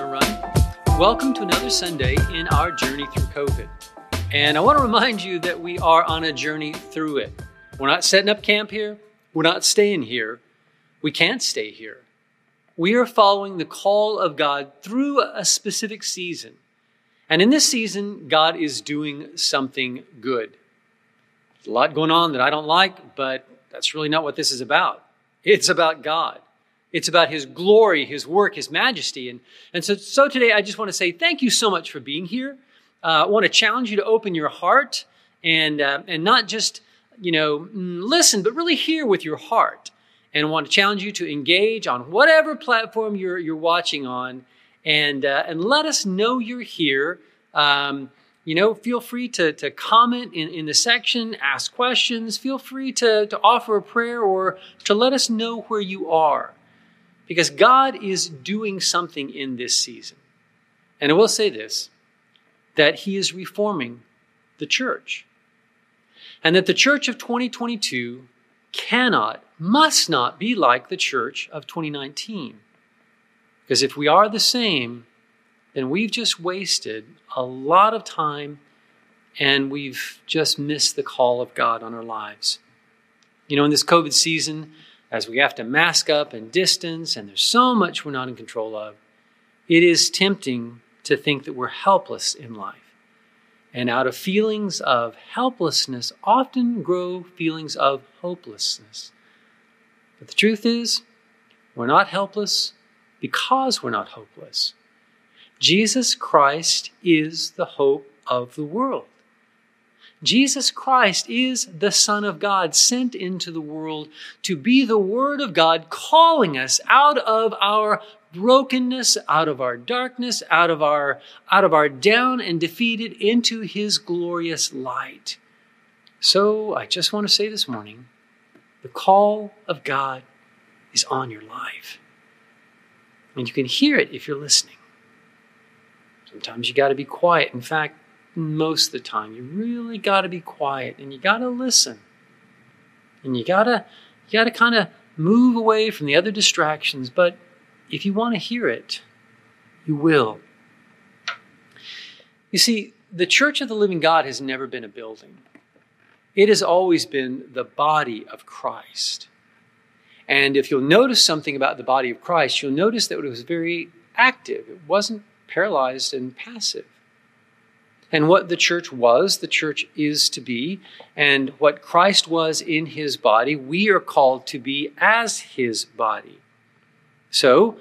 Run. Welcome to another Sunday in our journey through COVID. And I want to remind you that we are on a journey through it. We're not setting up camp here, we're not staying here. We can't stay here. We are following the call of God through a specific season. And in this season, God is doing something good. There's a lot going on that I don't like, but that's really not what this is about. It's about God. It's about His glory, His work, His majesty. And, and so, so today, I just want to say thank you so much for being here. Uh, I want to challenge you to open your heart and, uh, and not just, you know, mm, listen, but really hear with your heart. And I want to challenge you to engage on whatever platform you're, you're watching on and, uh, and let us know you're here. Um, you know, feel free to, to comment in, in the section, ask questions, feel free to, to offer a prayer or to let us know where you are. Because God is doing something in this season. And I will say this that He is reforming the church. And that the church of 2022 cannot, must not be like the church of 2019. Because if we are the same, then we've just wasted a lot of time and we've just missed the call of God on our lives. You know, in this COVID season, as we have to mask up and distance, and there's so much we're not in control of, it is tempting to think that we're helpless in life. And out of feelings of helplessness often grow feelings of hopelessness. But the truth is, we're not helpless because we're not hopeless. Jesus Christ is the hope of the world. Jesus Christ is the Son of God sent into the world to be the Word of God, calling us out of our brokenness, out of our darkness, out of our, out of our down and defeated into His glorious light. So I just want to say this morning the call of God is on your life. And you can hear it if you're listening. Sometimes you got to be quiet. In fact, most of the time. You really got to be quiet and you got to listen. And you got to you got to kind of move away from the other distractions, but if you want to hear it, you will. You see, the church of the living God has never been a building. It has always been the body of Christ. And if you'll notice something about the body of Christ, you'll notice that it was very active. It wasn't paralyzed and passive and what the church was, the church is to be, and what Christ was in his body, we are called to be as his body. So,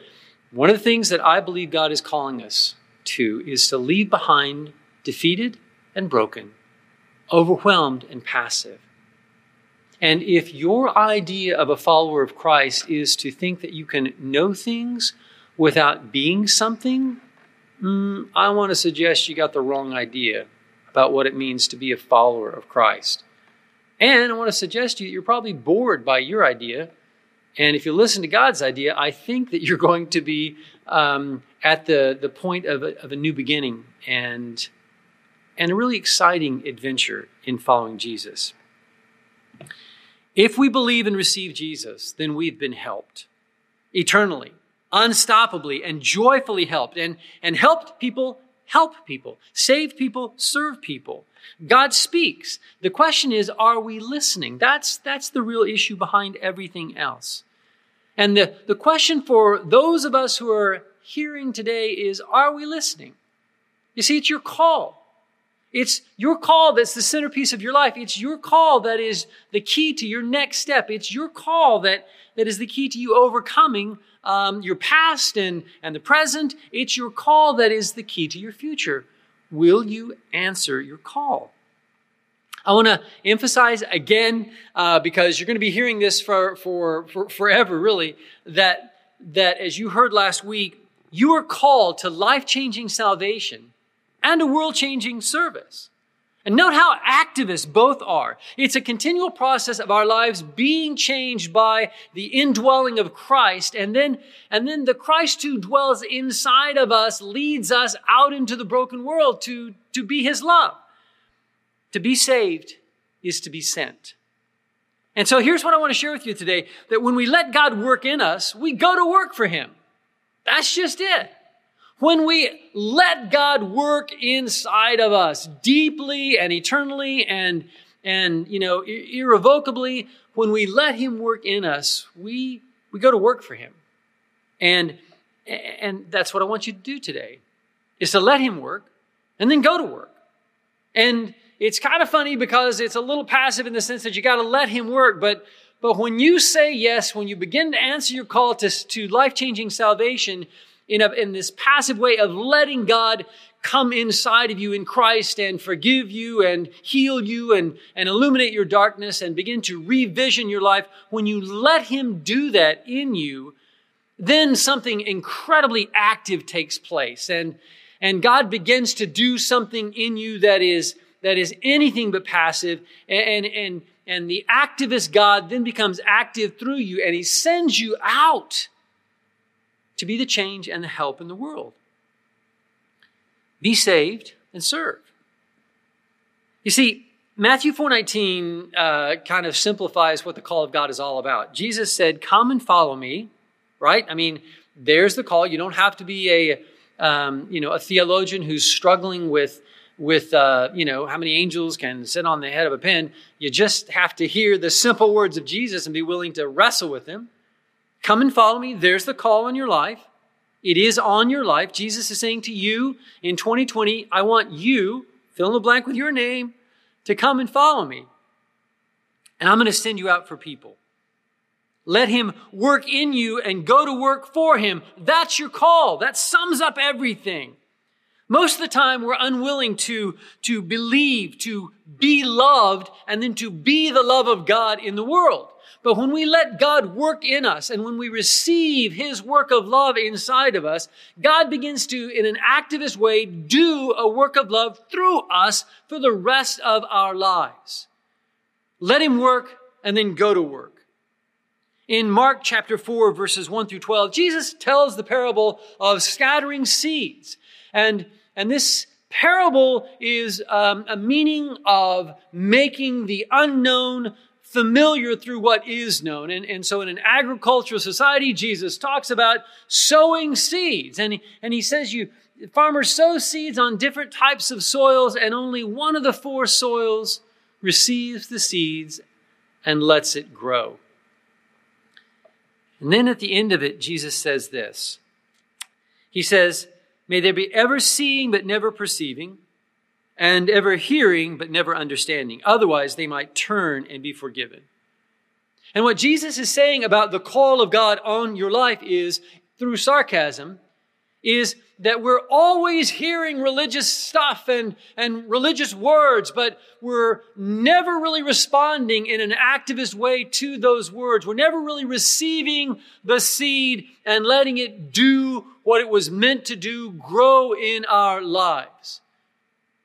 one of the things that I believe God is calling us to is to leave behind defeated and broken, overwhelmed and passive. And if your idea of a follower of Christ is to think that you can know things without being something, mm, I want to suggest you got the wrong idea about what it means to be a follower of Christ. And I want to suggest to you that you're probably bored by your idea. And if you listen to God's idea, I think that you're going to be um, at the, the point of a, of a new beginning and, and a really exciting adventure in following Jesus. If we believe and receive Jesus, then we've been helped eternally unstoppably and joyfully helped and, and helped people help people, save people, serve people. God speaks. The question is, are we listening? That's, that's the real issue behind everything else. And the, the question for those of us who are hearing today is, are we listening? You see, it's your call. It's your call that's the centerpiece of your life. It's your call that is the key to your next step. It's your call that, that is the key to you overcoming um, your past and, and the present. It's your call that is the key to your future. Will you answer your call? I want to emphasize again, uh, because you're going to be hearing this for, for, for forever, really, that, that as you heard last week, you are called to life changing salvation and a world changing service. And note how activists both are. It's a continual process of our lives being changed by the indwelling of Christ. And then, and then the Christ who dwells inside of us leads us out into the broken world to, to be his love. To be saved is to be sent. And so here's what I want to share with you today that when we let God work in us, we go to work for him. That's just it. When we let God work inside of us deeply and eternally and, and, you know, irrevocably, when we let Him work in us, we, we go to work for Him. And, and that's what I want you to do today, is to let Him work and then go to work. And it's kind of funny because it's a little passive in the sense that you got to let Him work, but but when you say yes, when you begin to answer your call to, to life changing salvation, in, a, in this passive way of letting God come inside of you in Christ and forgive you and heal you and, and illuminate your darkness and begin to revision your life, when you let Him do that in you, then something incredibly active takes place. And, and God begins to do something in you that is, that is anything but passive. And, and, and the activist God then becomes active through you and He sends you out to be the change and the help in the world. Be saved and serve. You see, Matthew 4:19 uh, kind of simplifies what the call of God is all about. Jesus said, "Come and follow me." Right? I mean, there's the call. You don't have to be a um, you know a theologian who's struggling with with uh, you know how many angels can sit on the head of a pin. You just have to hear the simple words of Jesus and be willing to wrestle with him. Come and follow me. There's the call on your life. It is on your life. Jesus is saying to you in 2020, I want you, fill in the blank with your name, to come and follow me. And I'm going to send you out for people. Let him work in you and go to work for him. That's your call. That sums up everything. Most of the time, we're unwilling to, to believe, to be loved, and then to be the love of God in the world. But when we let God work in us and when we receive His work of love inside of us, God begins to, in an activist way, do a work of love through us for the rest of our lives. Let Him work and then go to work. In Mark chapter 4, verses 1 through 12, Jesus tells the parable of scattering seeds. And, and this parable is um, a meaning of making the unknown familiar through what is known. And, and so in an agricultural society, Jesus talks about sowing seeds. And he, and he says you, farmers sow seeds on different types of soils and only one of the four soils receives the seeds and lets it grow. And then at the end of it, Jesus says this. He says, May there be ever seeing but never perceiving, and ever hearing but never understanding. Otherwise, they might turn and be forgiven. And what Jesus is saying about the call of God on your life is, through sarcasm, is that we're always hearing religious stuff and, and religious words, but we're never really responding in an activist way to those words. We're never really receiving the seed and letting it do what it was meant to do, grow in our lives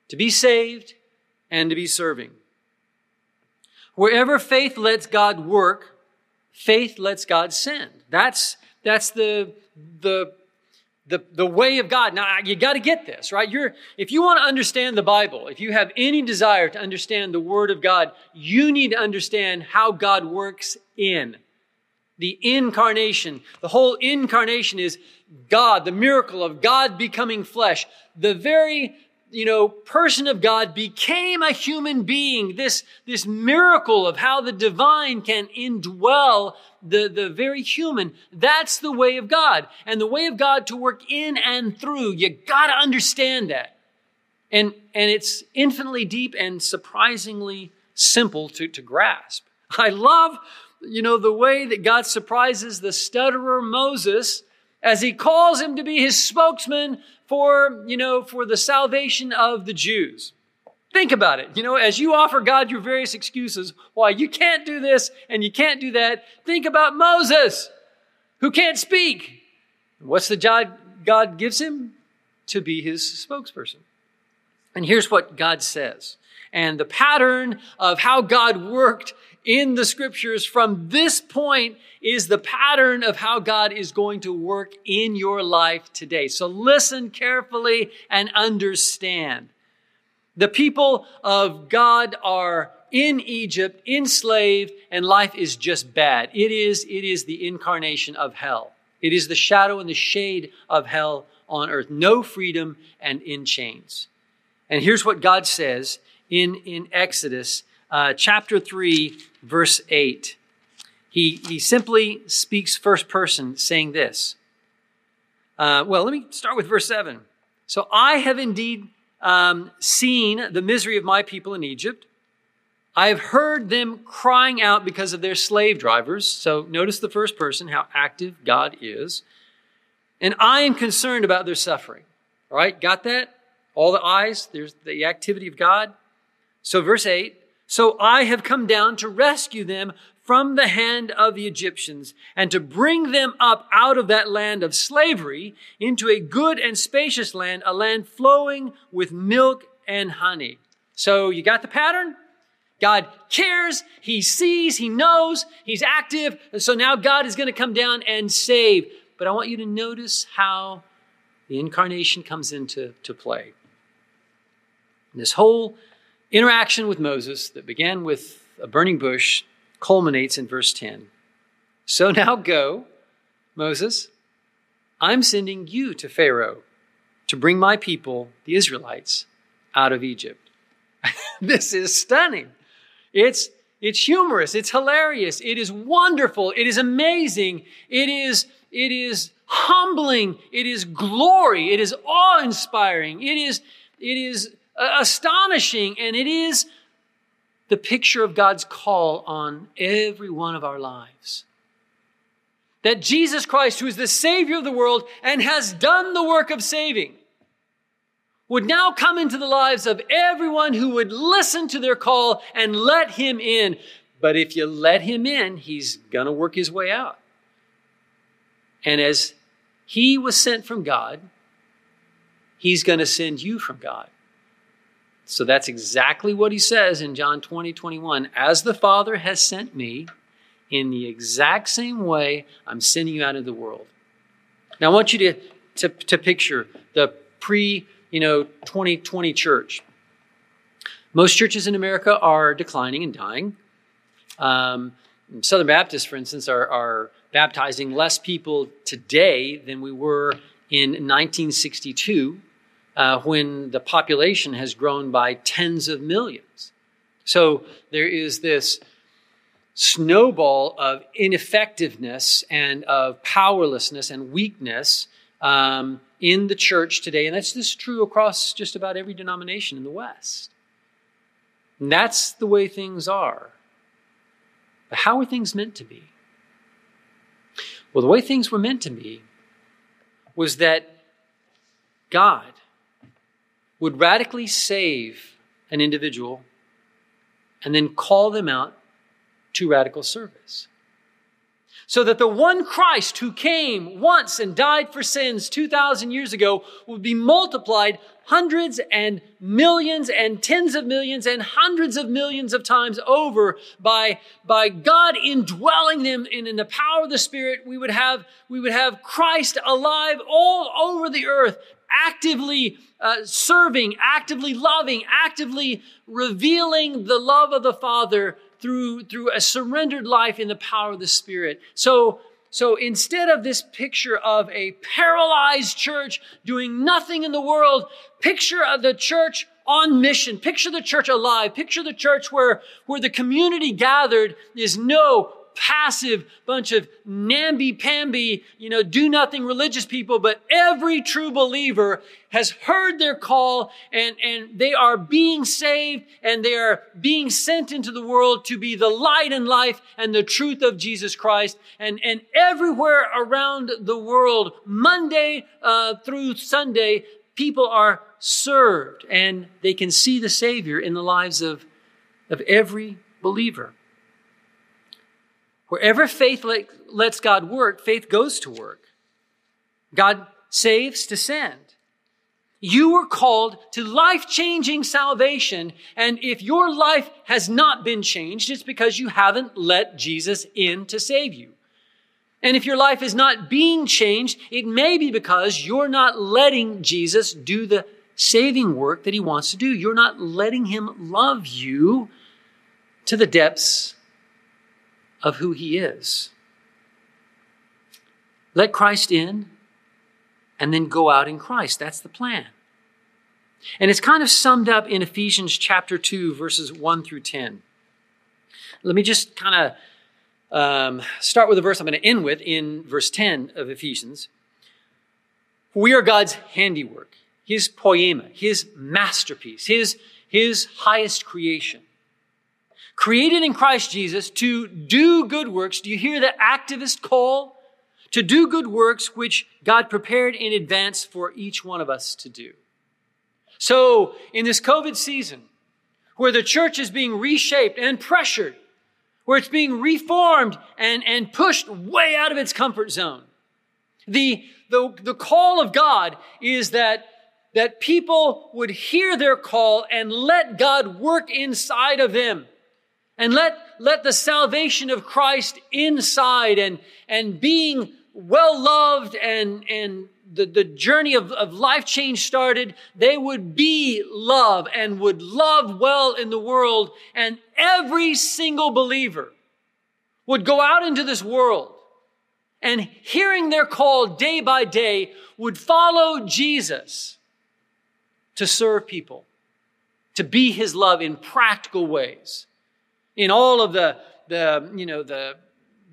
to be saved and to be serving. Wherever faith lets God work, faith lets God send. That's, that's the, the, the, the way of God. Now, you got to get this, right? You're, if you want to understand the Bible, if you have any desire to understand the Word of God, you need to understand how God works in the incarnation. The whole incarnation is God, the miracle of God becoming flesh. The very you know, person of God became a human being. This, this miracle of how the divine can indwell the, the very human. That's the way of God. And the way of God to work in and through. You gotta understand that. And, and it's infinitely deep and surprisingly simple to, to grasp. I love, you know, the way that God surprises the stutterer Moses as he calls him to be his spokesman for, you know, for the salvation of the Jews. Think about it. You know, as you offer God your various excuses why you can't do this and you can't do that, think about Moses, who can't speak. What's the job God gives him? To be his spokesperson. And here's what God says. And the pattern of how God worked in the scriptures from this point is the pattern of how God is going to work in your life today. So listen carefully and understand. The people of God are in Egypt, enslaved, and life is just bad. It is, it is the incarnation of hell. It is the shadow and the shade of hell on earth. No freedom and in chains. And here's what God says in, in Exodus uh, chapter 3, verse 8. He, he simply speaks first person, saying this. Uh, well, let me start with verse 7. So I have indeed um, seen the misery of my people in Egypt. I have heard them crying out because of their slave drivers. So notice the first person, how active God is. And I am concerned about their suffering. All right, got that? All the eyes, there's the activity of God. So, verse 8 So I have come down to rescue them from the hand of the Egyptians and to bring them up out of that land of slavery into a good and spacious land, a land flowing with milk and honey. So you got the pattern? God cares, He sees, He knows, He's active, and so now God is going to come down and save. But I want you to notice how the incarnation comes into to play. this whole interaction with Moses that began with a burning bush culminates in verse 10. So now go, Moses, I'm sending you to Pharaoh to bring my people, the Israelites, out of Egypt. this is stunning. It's, it's humorous. It's hilarious. It is wonderful. It is amazing. It is, it is humbling. It is glory. It is awe inspiring. It is, it is astonishing. And it is the picture of God's call on every one of our lives. That Jesus Christ, who is the Savior of the world and has done the work of saving, would now come into the lives of everyone who would listen to their call and let him in. But if you let him in, he's going to work his way out. And as he was sent from God, he's going to send you from God. So that's exactly what he says in John 20, 21. As the Father has sent me, in the exact same way, I'm sending you out into the world. Now, I want you to, to, to picture the pre you know, 2020 church. Most churches in America are declining and dying. Um, Southern Baptists, for instance, are, are baptizing less people today than we were in 1962 uh, when the population has grown by tens of millions. So there is this snowball of ineffectiveness and of powerlessness and weakness um, in the church today. And that's just true across just about every denomination in the West. And that's the way things are. But how are things meant to be? Well, the way things were meant to be was that God would radically save an individual and then call them out to radical service. So that the one Christ who came once and died for sins 2,000 years ago would be multiplied hundreds and millions and tens of millions and hundreds of millions of times over by, by God indwelling them in, in the power of the Spirit. We would have, we would have Christ alive all over the earth, actively uh, serving, actively loving, actively revealing the love of the Father through, through a surrendered life in the power of the Spirit. So, so instead of this picture of a paralyzed church doing nothing in the world, picture of the church on mission. Picture the church alive. Picture the church where, where the community gathered is no passive bunch of namby-pamby, you know, do nothing religious people, but every true believer has heard their call and, and they are being saved and they are being sent into the world to be the light and life and the truth of Jesus Christ. And, and everywhere around the world, Monday uh, through Sunday, people are served and they can see the Savior in the lives of, of every believer. Wherever faith lets God work, faith goes to work. God saves to send. You were called to life changing salvation. And if your life has not been changed, it's because you haven't let Jesus in to save you. And if your life is not being changed, it may be because you're not letting Jesus do the saving work that he wants to do. You're not letting him love you to the depths of who he is. Let Christ in and then go out in Christ. That's the plan. And it's kind of summed up in Ephesians chapter 2, verses 1 through 10. Let me just kind of um, start with a verse I'm going to end with in verse 10 of Ephesians. We are God's handiwork, His poema, His masterpiece, His, His highest creation. Created in Christ Jesus to do good works. Do you hear the activist call? To do good works which God prepared in advance for each one of us to do. So, in this COVID season, where the church is being reshaped and pressured, where it's being reformed and, and pushed way out of its comfort zone, the, the, the call of God is that, that people would hear their call and let God work inside of them. And let, let the salvation of Christ inside and, and being well loved and, and the, the journey of, of life change started, they would be love and would love well in the world. And every single believer would go out into this world and hearing their call day by day would follow Jesus to serve people, to be his love in practical ways, in all of the, the you know, the,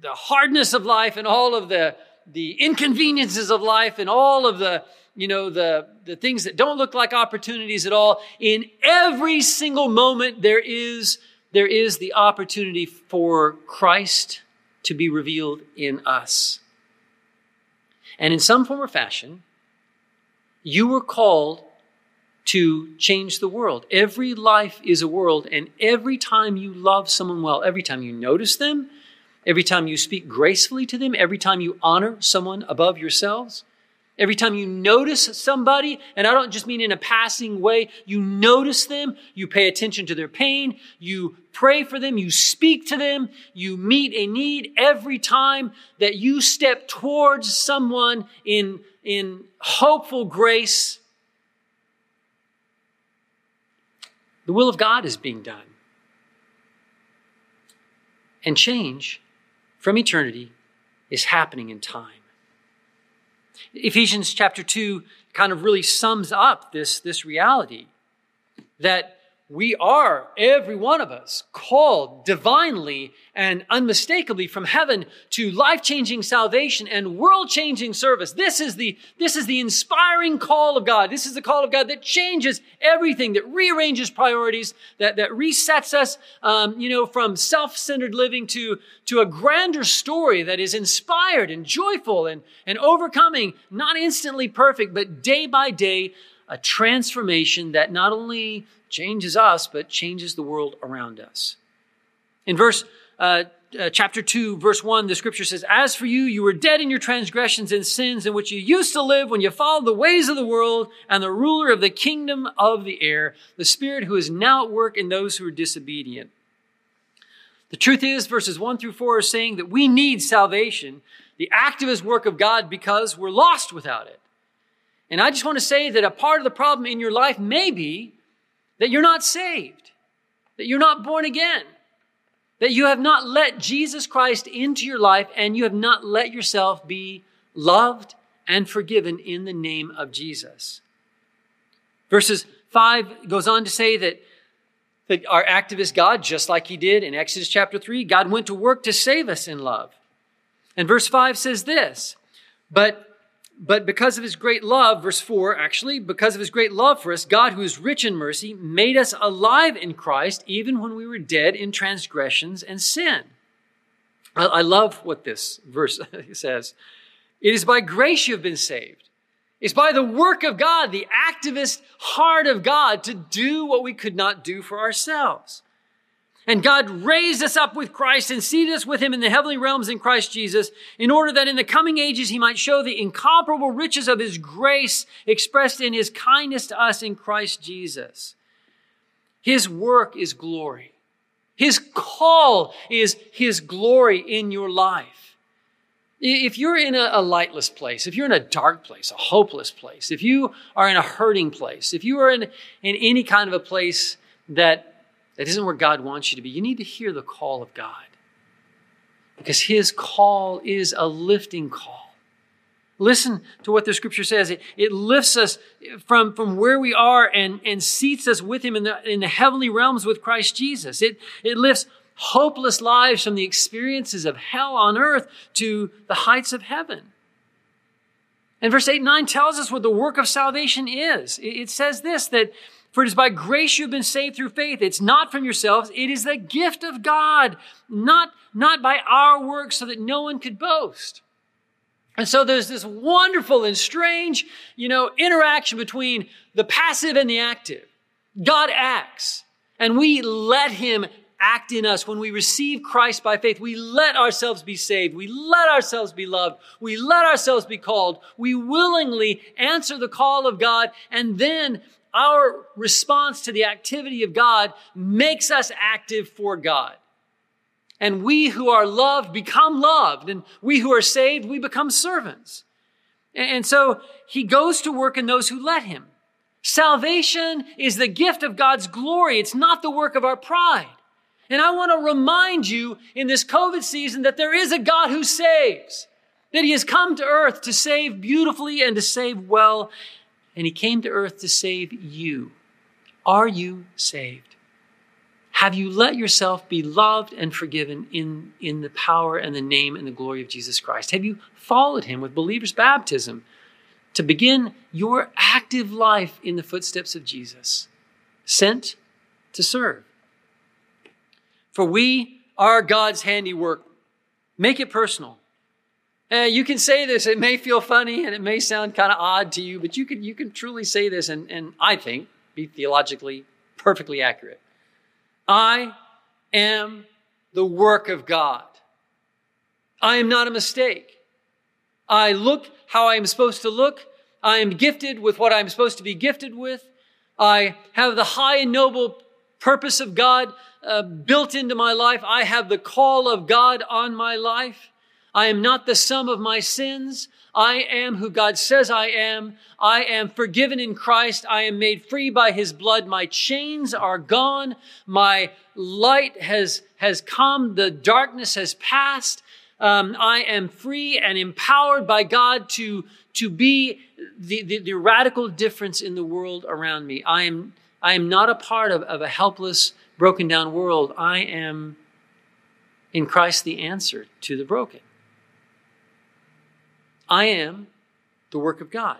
the hardness of life and all of the, the inconveniences of life and all of the, you know, the, the things that don't look like opportunities at all. In every single moment, there is, there is the opportunity for Christ to be revealed in us. And in some form or fashion, you were called to change the world. Every life is a world, and every time you love someone well, every time you notice them, every time you speak gracefully to them, every time you honor someone above yourselves, every time you notice somebody, and I don't just mean in a passing way, you notice them, you pay attention to their pain, you pray for them, you speak to them, you meet a need every time that you step towards someone in, in hopeful grace. The will of God is being done. And change from eternity is happening in time. Ephesians chapter 2 kind of really sums up this, this reality that we are, every one of us, called divinely and unmistakably from heaven to life-changing salvation and world-changing service. This is the, this is the inspiring call of God. This is the call of God that changes everything, that rearranges priorities, that, that resets us, um, you know, from self-centered living to, to a grander story that is inspired and joyful and, and overcoming, not instantly perfect, but day by day, a transformation that not only changes us, but changes the world around us. In verse uh, uh, chapter 2, verse 1, the scripture says, As for you, you were dead in your transgressions and sins in which you used to live when you followed the ways of the world and the ruler of the kingdom of the air, the spirit who is now at work in those who are disobedient. The truth is, verses 1 through 4 are saying that we need salvation, the activist work of God, because we're lost without it. And I just want to say that a part of the problem in your life may be that you're not saved, that you're not born again, that you have not let Jesus Christ into your life and you have not let yourself be loved and forgiven in the name of Jesus. Verses 5 goes on to say that, that our activist God, just like he did in Exodus chapter 3, God went to work to save us in love. And verse 5 says this, but but because of his great love, verse 4 actually, because of his great love for us, God, who is rich in mercy, made us alive in Christ even when we were dead in transgressions and sin. I, I love what this verse says. It is by grace you have been saved. It's by the work of God, the activist heart of God, to do what we could not do for ourselves. And God raised us up with Christ and seated us with him in the heavenly realms in Christ Jesus, in order that in the coming ages he might show the incomparable riches of his grace expressed in his kindness to us in Christ Jesus. His work is glory. His call is his glory in your life. If you're in a, lightless place, if you're in a dark place, a hopeless place, if you are in a hurting place, if you are in, in any kind of a place that that isn't where God wants you to be. You need to hear the call of God. Because His call is a lifting call. Listen to what the scripture says. It, it lifts us from, from where we are and, and seats us with him in the, in the heavenly realms with Christ Jesus. It, it lifts hopeless lives from the experiences of hell on earth to the heights of heaven. And verse 8 and 9 tells us what the work of salvation is. It, it says this, that for it is by grace you've been saved through faith. It's not from yourselves. It is the gift of God, not, not by our works so that no one could boast. And so there's this wonderful and strange, you know, interaction between the passive and the active. God acts and we let him act in us. When we receive Christ by faith, we let ourselves be saved. We let ourselves be loved. We let ourselves be called. We willingly answer the call of God. And then our response to the activity of God makes us active for God. And we who are loved become loved. And we who are saved, we become servants. And so he goes to work in those who let him. Salvation is the gift of God's glory. It's not the work of our pride. And I want to remind you in this COVID season that there is a God who saves, that he has come to earth to save beautifully and to save well. And he came to earth to save you. Are you saved? Have you let yourself be loved and forgiven in, in the power and the name and the glory of Jesus Christ? Have you followed him with believer's baptism to begin your active life in the footsteps of Jesus, sent to serve? For we are God's handiwork. Make it personal. Uh, you can say this. It may feel funny and it may sound kind of odd to you, but you can, you can truly say this and, and I think be theologically perfectly accurate. I am the work of God. I am not a mistake. I look how I am supposed to look. I am gifted with what I'm supposed to be gifted with. I have the high and noble purpose of God uh, built into my life. I have the call of God on my life. I am not the sum of my sins. I am who God says I am. I am forgiven in Christ. I am made free by his blood. My chains are gone. My light has, has come. The darkness has passed. Um, I am free and empowered by God to, to be the, the, the, radical difference in the world around me. I am, I am not a part of, of a helpless, broken down world. I am in Christ the answer to the broken. I am the work of God.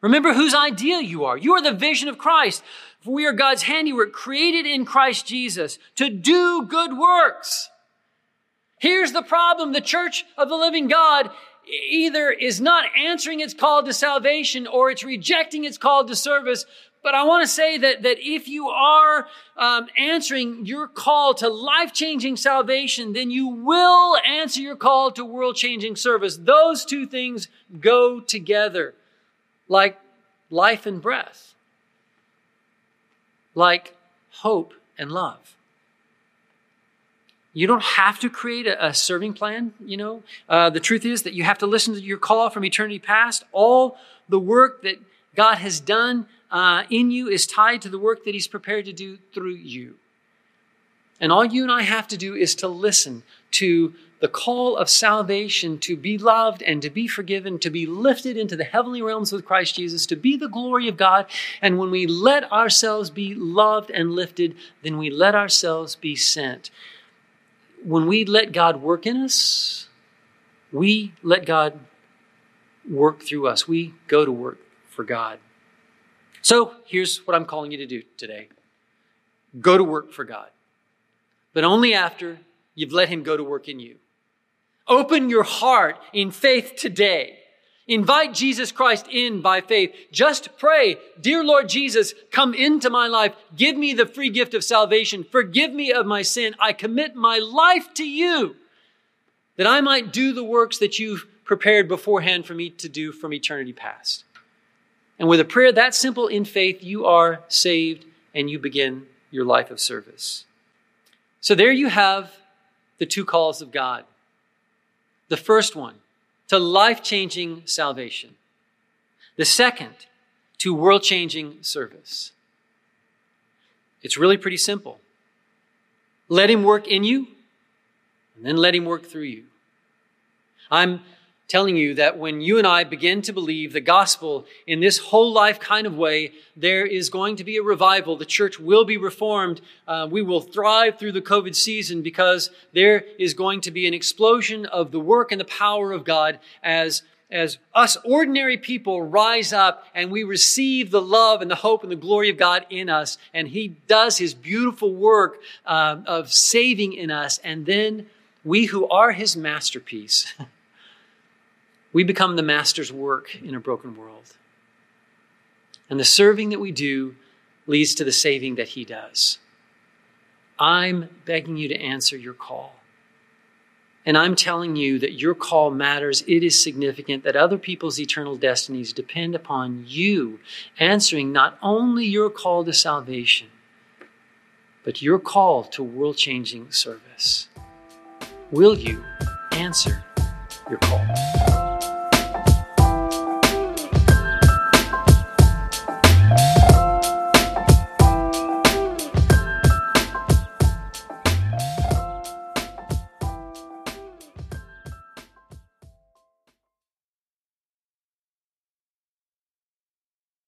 Remember whose idea you are. You are the vision of Christ. For we are God's handiwork, created in Christ Jesus to do good works. Here's the problem. The church of the living God either is not answering its call to salvation or it's rejecting its call to service but I want to say that, that if you are um, answering your call to life changing salvation, then you will answer your call to world changing service. Those two things go together like life and breath, like hope and love. You don't have to create a, a serving plan, you know. Uh, the truth is that you have to listen to your call from eternity past. All the work that God has done uh, in you is tied to the work that He's prepared to do through you. And all you and I have to do is to listen to the call of salvation to be loved and to be forgiven, to be lifted into the heavenly realms with Christ Jesus, to be the glory of God. And when we let ourselves be loved and lifted, then we let ourselves be sent. When we let God work in us, we let God work through us. We go to work for God. So here's what I'm calling you to do today go to work for God, but only after you've let Him go to work in you. Open your heart in faith today. Invite Jesus Christ in by faith. Just pray, Dear Lord Jesus, come into my life. Give me the free gift of salvation. Forgive me of my sin. I commit my life to you that I might do the works that you've prepared beforehand for me to do from eternity past. And with a prayer that simple in faith, you are saved and you begin your life of service. So there you have the two calls of God. The first one, to life changing salvation. The second, to world changing service. It's really pretty simple. Let Him work in you, and then let Him work through you. I'm telling you that when you and I begin to believe the gospel in this whole life kind of way, there is going to be a revival. The church will be reformed. Uh, we will thrive through the COVID season because there is going to be an explosion of the work and the power of God as as us ordinary people rise up and we receive the love and the hope and the glory of God in us, and He does His beautiful work uh, of saving in us, and then we who are His masterpiece We become the master's work in a broken world. And the serving that we do leads to the saving that he does. I'm begging you to answer your call. And I'm telling you that your call matters. It is significant that other people's eternal destinies depend upon you answering not only your call to salvation, but your call to world changing service. Will you answer your call?